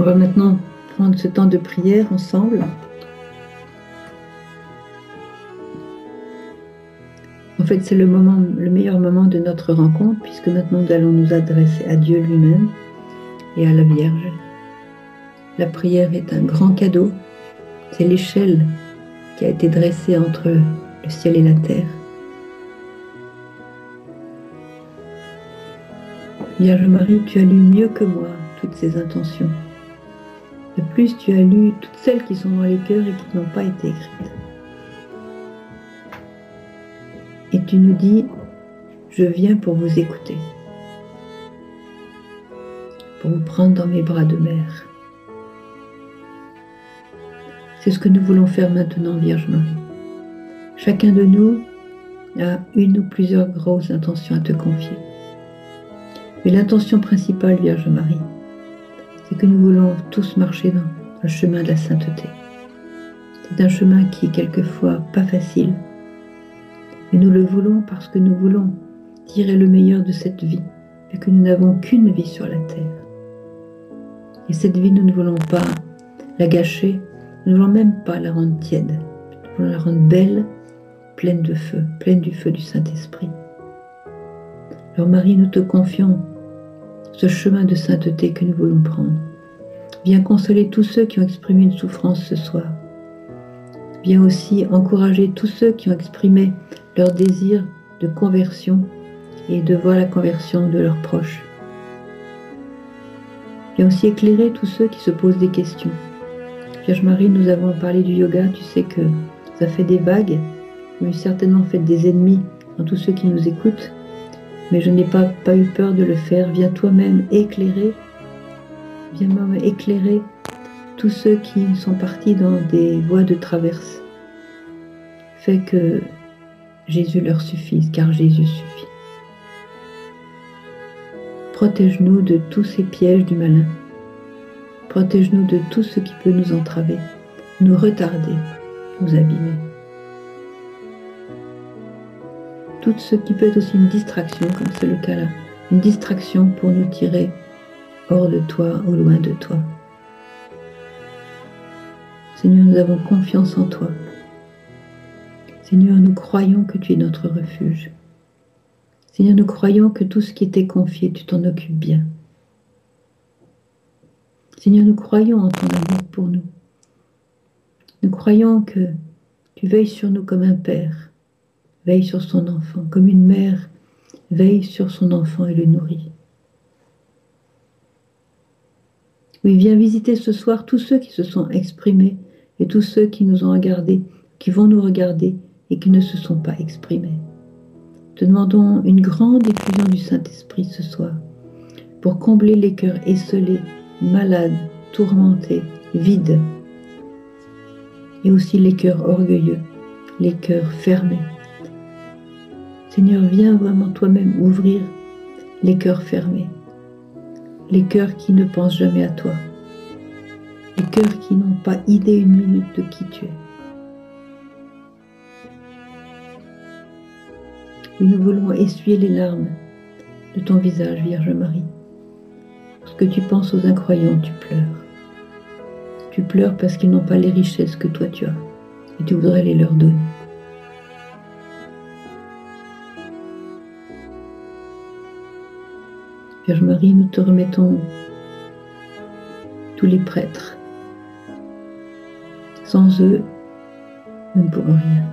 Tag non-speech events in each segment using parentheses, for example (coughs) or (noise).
On va maintenant prendre ce temps de prière ensemble. En fait, c'est le meilleur moment de notre rencontre, puisque maintenant nous allons nous adresser à Dieu lui-même et à la Vierge. La prière est un grand cadeau. C'est l'échelle qui a été dressée entre le ciel et la terre. Vierge Marie, tu as lu mieux que moi toutes ces intentions. Plus, tu as lu toutes celles qui sont dans les cœurs et qui n'ont pas été écrites. Et tu nous dis, je viens pour vous écouter, pour vous prendre dans mes bras de mère. C'est ce que nous voulons faire maintenant, Vierge Marie. Chacun de nous a une ou plusieurs grosses intentions à te confier. Mais l'intention principale, Vierge Marie, c'est que nous voulons tous marcher dans le chemin de la sainteté. C'est un chemin qui est quelquefois pas facile, mais nous le voulons parce que nous voulons tirer le meilleur de cette vie et que nous n'avons qu'une vie sur la terre. Et cette vie, nous ne voulons pas la gâcher, nous ne voulons même pas la rendre tiède, nous voulons la rendre belle, pleine de feu, pleine du feu du Saint-Esprit. Alors Marie, nous te confions ce chemin de sainteté que nous voulons prendre. Viens consoler tous ceux qui ont exprimé une souffrance ce soir. Viens aussi encourager tous ceux qui ont exprimé leur désir de conversion et de voir la conversion de leurs proches. Viens aussi éclairer tous ceux qui se posent des questions. Vierge Marie, nous avons parlé du yoga, tu sais que ça fait des vagues, mais certainement fait des ennemis dans tous ceux qui nous écoutent mais je n'ai pas, eu peur de le faire. Viens toi-même éclairer, viens moi éclairer tous ceux qui sont partis dans des voies de traverse. Fais que Jésus leur suffise, car Jésus suffit. Protège-nous de tous ces pièges du malin. Protège-nous de tout ce qui peut nous entraver, nous retarder, nous abîmer. Tout ce qui peut être aussi une distraction, comme c'est le cas là, une distraction pour nous tirer hors de toi ou loin de toi. Seigneur, nous avons confiance en toi. Seigneur, nous croyons que tu es notre refuge. Seigneur, nous croyons que tout ce qui t'est confié, tu t'en occupes bien. Seigneur, nous croyons en ton amour pour nous. Nous croyons que tu veilles sur nous comme un Père veille sur son enfant, comme une mère veille sur son enfant et le nourrit. Oui, viens visiter ce soir tous ceux qui se sont exprimés et tous ceux qui nous ont regardés, qui vont nous regarder et qui ne se sont pas exprimés. Te demandons une grande effusion du Saint-Esprit ce soir pour combler les cœurs esselés, malades, tourmentés, vides, et aussi les cœurs orgueilleux, les cœurs fermés. Seigneur, viens vraiment toi-même ouvrir les cœurs fermés, les cœurs qui ne pensent jamais à toi, les cœurs qui n'ont pas idée une minute de qui tu es. Nous voulons essuyer les larmes de ton visage, Vierge Marie. Parce que tu penses aux incroyants, tu pleures. Tu pleures parce qu'ils n'ont pas les richesses que toi tu as et tu voudrais les leur donner. Vierge Marie, nous te remettons tous les prêtres. Sans eux, nous ne pourrons rien.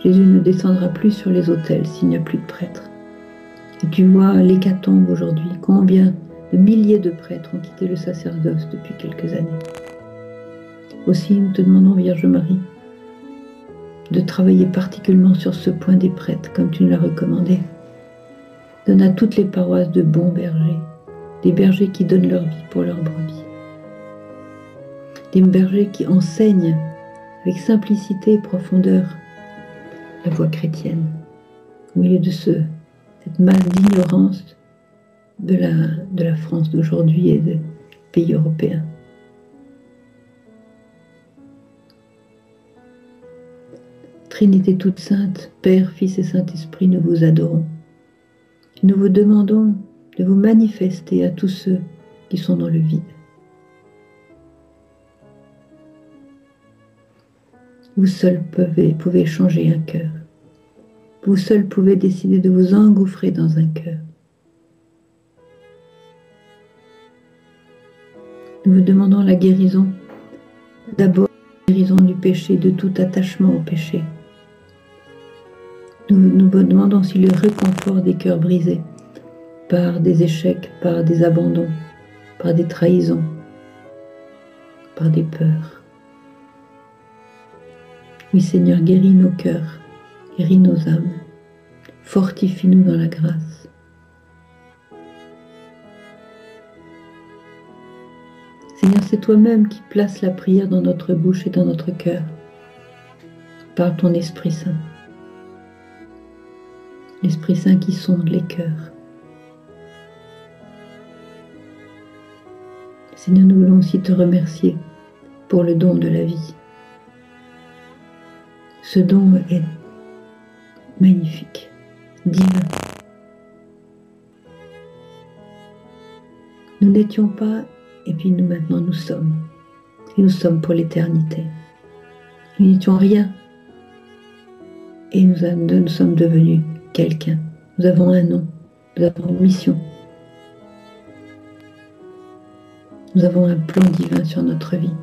Jésus ne descendra plus sur les autels s'il n'y a plus de prêtres. Et tu vois l'hécatombe aujourd'hui, combien de milliers de prêtres ont quitté le sacerdoce depuis quelques années. Aussi, nous te demandons, Vierge Marie, de travailler particulièrement sur ce point des prêtres, comme tu nous l'as recommandé. Donne à toutes les paroisses de bons bergers, des bergers qui donnent leur vie pour leurs brebis, des bergers qui enseignent avec simplicité et profondeur la voie chrétienne, au milieu de ce, cette masse d'ignorance de la, de la France d'aujourd'hui et des pays européens. Trinité toute sainte, Père, Fils et Saint-Esprit, nous vous adorons nous vous demandons de vous manifester à tous ceux qui sont dans le vide. Vous seuls pouvez, changer un cœur. Vous seuls pouvez décider de vous engouffrer dans un cœur. Nous vous demandons la guérison, d'abord la guérison du péché, de tout attachement au péché. Nous, nous demandons aussi le réconfort des cœurs brisés par des échecs, par des abandons, par des trahisons, par des peurs. Oui Seigneur, guéris nos cœurs, guéris nos âmes, fortifie-nous dans la grâce. Seigneur, c'est toi-même qui places la prière dans notre bouche et dans notre cœur, par ton Esprit Saint. L'Esprit Saint qui sonde les cœurs. Seigneur, nous voulons aussi te remercier pour le don de la vie. Ce don est magnifique, divin. Nous n'étions pas, et puis nous maintenant nous sommes. Et nous sommes pour l'éternité. Nous n'étions rien. Et nous, nous sommes devenus quelqu'un. Nous avons un nom. Nous avons une mission. Nous avons un plan divin sur notre vie.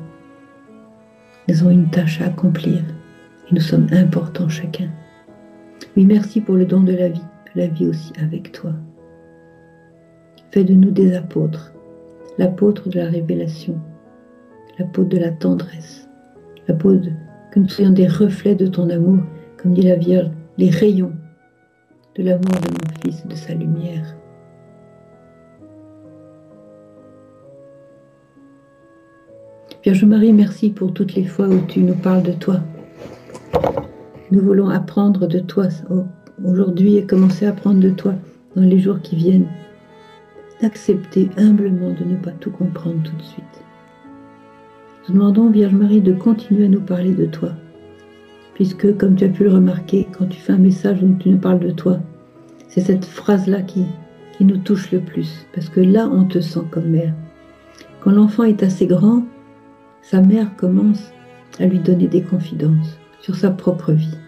Nous avons une tâche à accomplir et nous sommes importants chacun. Oui, merci pour le don de la vie, la vie aussi avec toi. Fais de nous des apôtres, l'apôtre de la révélation, l'apôtre de la tendresse, l'apôtre que nous soyons des reflets de ton amour, comme dit la Vierge, les rayons de l'amour de mon Fils, de sa lumière. Vierge Marie, merci pour toutes les fois où tu nous parles de toi. Nous voulons apprendre de toi aujourd'hui et commencer à apprendre de toi dans les jours qui viennent. D'accepter humblement de ne pas tout comprendre tout de suite. Nous demandons, Vierge Marie, de continuer à nous parler de toi. Puisque, comme tu as pu le remarquer, quand tu fais un message où tu nous parles de toi, c'est cette phrase-là qui, qui nous touche le plus. Parce que là, on te sent comme mère. Quand l'enfant est assez grand, sa mère commence à lui donner des confidences sur sa propre vie.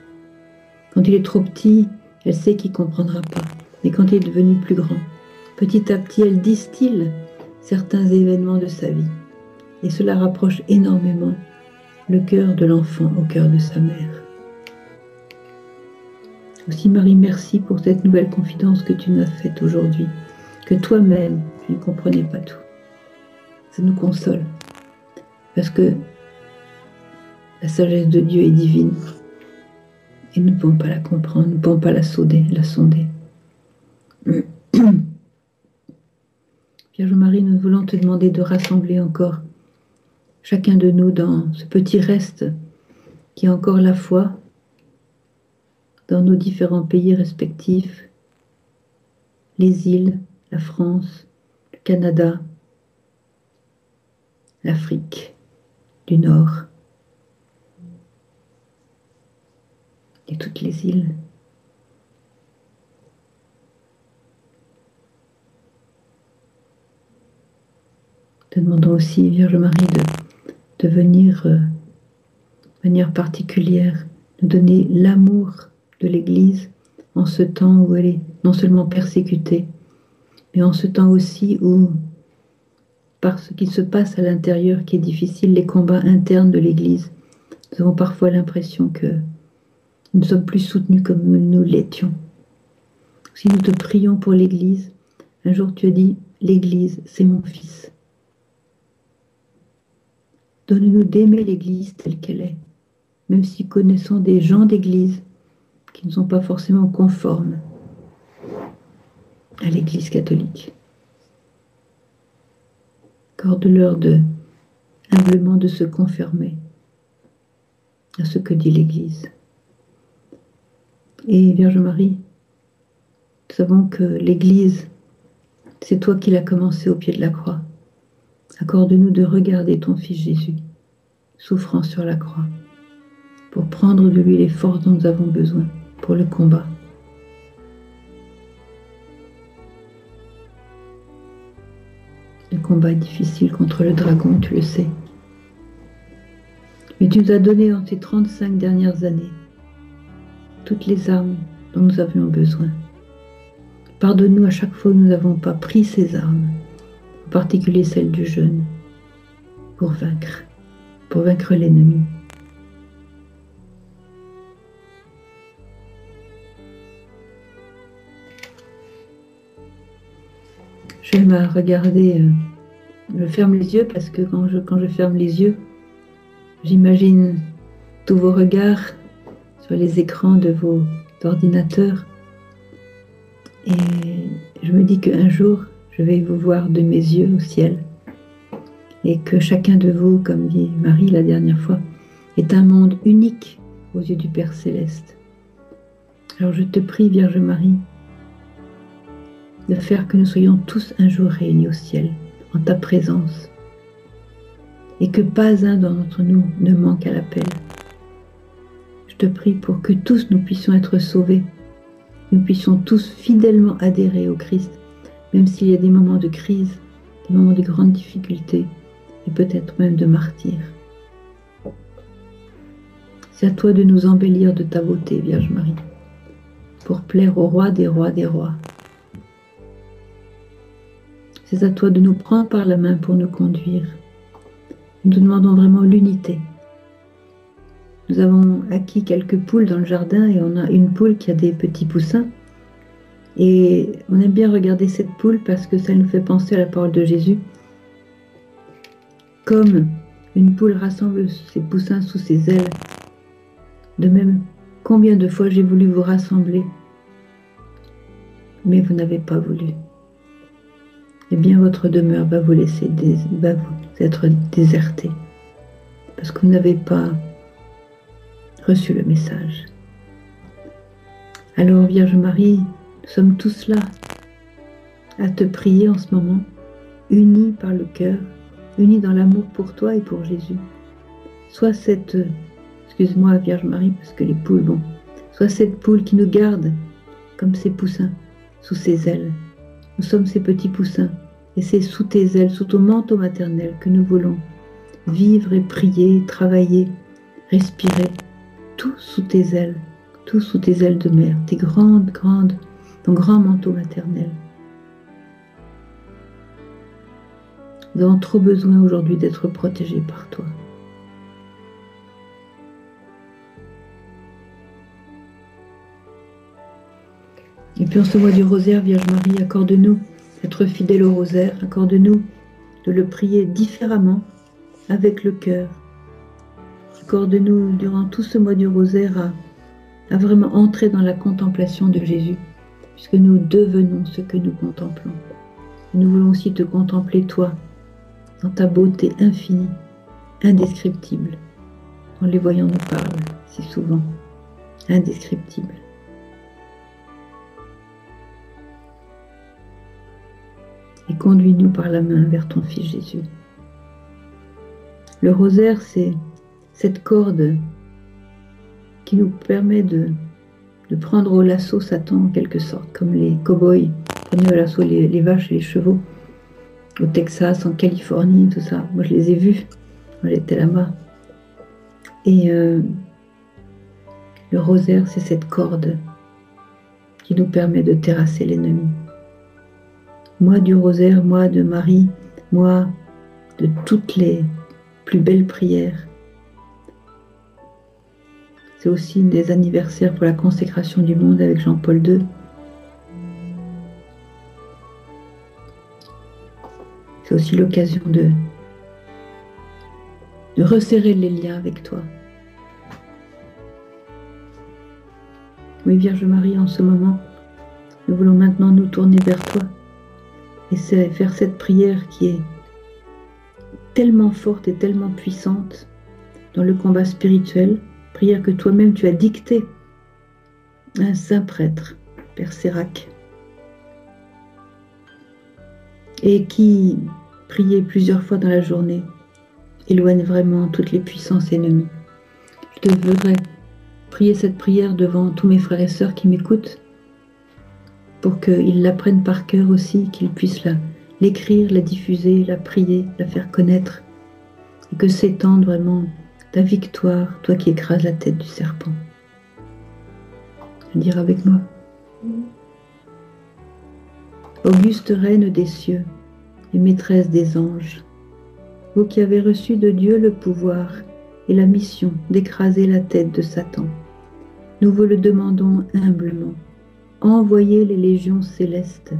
Quand il est trop petit, elle sait qu'il ne comprendra pas. Mais quand il est devenu plus grand, petit à petit, elle distille certains événements de sa vie. Et cela rapproche énormément le cœur de l'enfant au cœur de sa mère. Aussi Marie, merci pour cette nouvelle confidence que tu m'as faite aujourd'hui, que toi-même, tu ne comprenais pas tout. Ça nous console. Parce que la sagesse de Dieu est divine. Et nous ne pouvons pas la comprendre, nous ne pouvons pas la sonder, la sonder. (coughs) Vierge Marie, nous voulons te demander de rassembler encore chacun de nous dans ce petit reste qui est encore la foi dans nos différents pays respectifs, les îles, la France, le Canada, l'Afrique du Nord et toutes les îles. Te demandons aussi, Vierge Marie, de, de venir euh, de manière particulière nous donner l'amour de l'Église en ce temps où elle est non seulement persécutée, mais en ce temps aussi où par ce qui se passe à l'intérieur qui est difficile, les combats internes de l'Église. Nous avons parfois l'impression que nous ne sommes plus soutenus comme nous l'étions. Si nous te prions pour l'Église, un jour tu as dit, l'Église, c'est mon fils. Donne-nous d'aimer l'Église telle qu'elle est, même si connaissons des gens d'Église qui ne sont pas forcément conformes à l'Église catholique. Accorde-leur de humblement de se conformer à ce que dit l'Église. Et Vierge Marie, nous savons que l'Église, c'est toi qui l'as commencé au pied de la croix. Accorde-nous de regarder ton Fils Jésus, souffrant sur la croix, pour prendre de lui les forces dont nous avons besoin pour le combat. Le combat est difficile contre le dragon, tu le sais. Mais tu nous as donné en ces 35 dernières années toutes les armes dont nous avions besoin. Pardonne-nous à chaque fois où nous n'avons pas pris ces armes, particulier celle du jeûne, pour vaincre, pour vaincre l'ennemi. J'aime à regarder, euh, je ferme les yeux parce que quand je, quand je ferme les yeux, j'imagine tous vos regards sur les écrans de vos ordinateurs et je me dis qu'un jour, je vais vous voir de mes yeux au ciel et que chacun de vous, comme dit Marie la dernière fois, est un monde unique aux yeux du Père céleste. Alors je te prie, Vierge Marie, de faire que nous soyons tous un jour réunis au ciel, en ta présence, et que pas un d'entre nous ne manque à l'appel. Je te prie pour que tous nous puissions être sauvés, nous puissions tous fidèlement adhérer au Christ, même s'il y a des moments de crise, des moments de grandes difficultés, et peut-être même de martyrs. C'est à toi de nous embellir de ta beauté, Vierge Marie, pour plaire au roi des rois des rois. C'est à toi de nous prendre par la main pour nous conduire. Nous te demandons vraiment l'unité. Nous avons acquis quelques poules dans le jardin et on a une poule qui a des petits poussins. Et on aime bien regarder cette poule parce que ça nous fait penser à la parole de Jésus. Comme une poule rassemble ses poussins sous ses ailes. De même, combien de fois j'ai voulu vous rassembler, mais vous n'avez pas voulu eh bien votre demeure va vous laisser être désertée parce que vous n'avez pas reçu le message. Alors Vierge Marie, nous sommes tous là à te prier en ce moment, unis par le cœur, unis dans l'amour pour toi et pour Jésus. Soit cette, excuse-moi Vierge Marie, parce que les poules, bon, soit cette poule qui nous garde comme ses poussins sous ses ailes, nous sommes ces petits poussins, et c'est sous tes ailes, sous ton manteau maternel que nous voulons vivre et prier, travailler, respirer, tout sous tes ailes, tout sous tes ailes de mère, tes grandes, grandes, ton grand manteau maternel. Nous avons trop besoin aujourd'hui d'être protégés par toi. Et puis en ce mois du rosaire, Vierge Marie, accorde-nous d'être fidèle au rosaire, accorde-nous de le prier différemment, avec le cœur. Accorde-nous durant tout ce mois du rosaire à, vraiment entrer dans la contemplation de Jésus, puisque nous devenons ce que nous contemplons. nous voulons aussi te contempler, toi, dans ta beauté infinie, indescriptible, dont les voyants nous parlent si souvent, indescriptible. et conduis-nous par la main vers ton Fils Jésus. Le rosaire, c'est cette corde qui nous permet de, de prendre au lasso Satan en quelque sorte, comme les cow-boys prenaient au lasso les, vaches et les chevaux au Texas, en Californie, tout ça. Moi, je les ai vus quand j'étais là-bas. Et euh, le rosaire, c'est cette corde qui nous permet de terrasser l'ennemi moi du rosaire, moi de Marie, moi de toutes les plus belles prières. C'est aussi des anniversaires pour la consécration du monde avec Jean-Paul II. C'est aussi l'occasion de, de resserrer les liens avec toi. Oui, Vierge Marie, en ce moment, nous voulons maintenant nous tourner vers toi et faire cette prière qui est tellement forte et tellement puissante dans le combat spirituel, prière que toi-même tu as dictée à un saint prêtre, Père Sérac, et qui, priait plusieurs fois dans la journée, éloigne vraiment toutes les puissances ennemies. Je devrais prier cette prière devant tous mes frères et sœurs qui m'écoutent pour qu'ils l'apprennent par cœur aussi, qu'ils puissent l'écrire, la diffuser, la prier, la faire connaître, et que s'étende vraiment ta victoire, toi qui écrases la tête du serpent. Dire avec moi. Auguste reine des cieux et maîtresse des anges, vous qui avez reçu de Dieu le pouvoir et la mission d'écraser la tête de Satan, nous vous le demandons humblement. Envoyez les légions célestes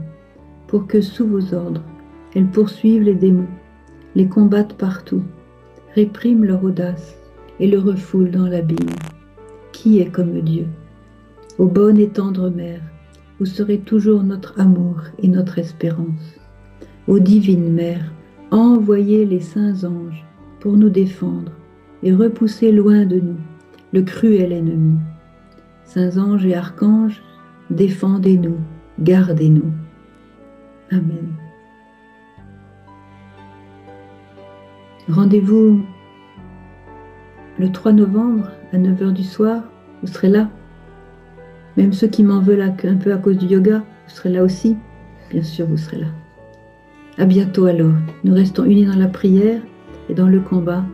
pour que sous vos ordres, elles poursuivent les démons, les combattent partout, répriment leur audace et le refoulent dans l'abîme. Qui est comme Dieu? Ô bonne et tendre Mère, vous serez toujours notre amour et notre espérance. Ô divine Mère, envoyez les saints anges pour nous défendre et repousser loin de nous le cruel ennemi. Saints anges et archanges, défendez-nous, gardez-nous. Amen. Rendez-vous le 3 novembre à 9h du soir, vous serez là. Même ceux qui m'en veulent un peu à cause du yoga, vous serez là aussi. Bien sûr, vous serez là. À bientôt alors. Nous restons unis dans la prière et dans le combat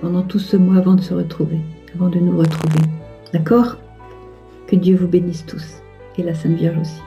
pendant tout ce mois avant de se retrouver, avant de nous retrouver. D'accord? Que Dieu vous bénisse tous et la Sainte Vierge aussi.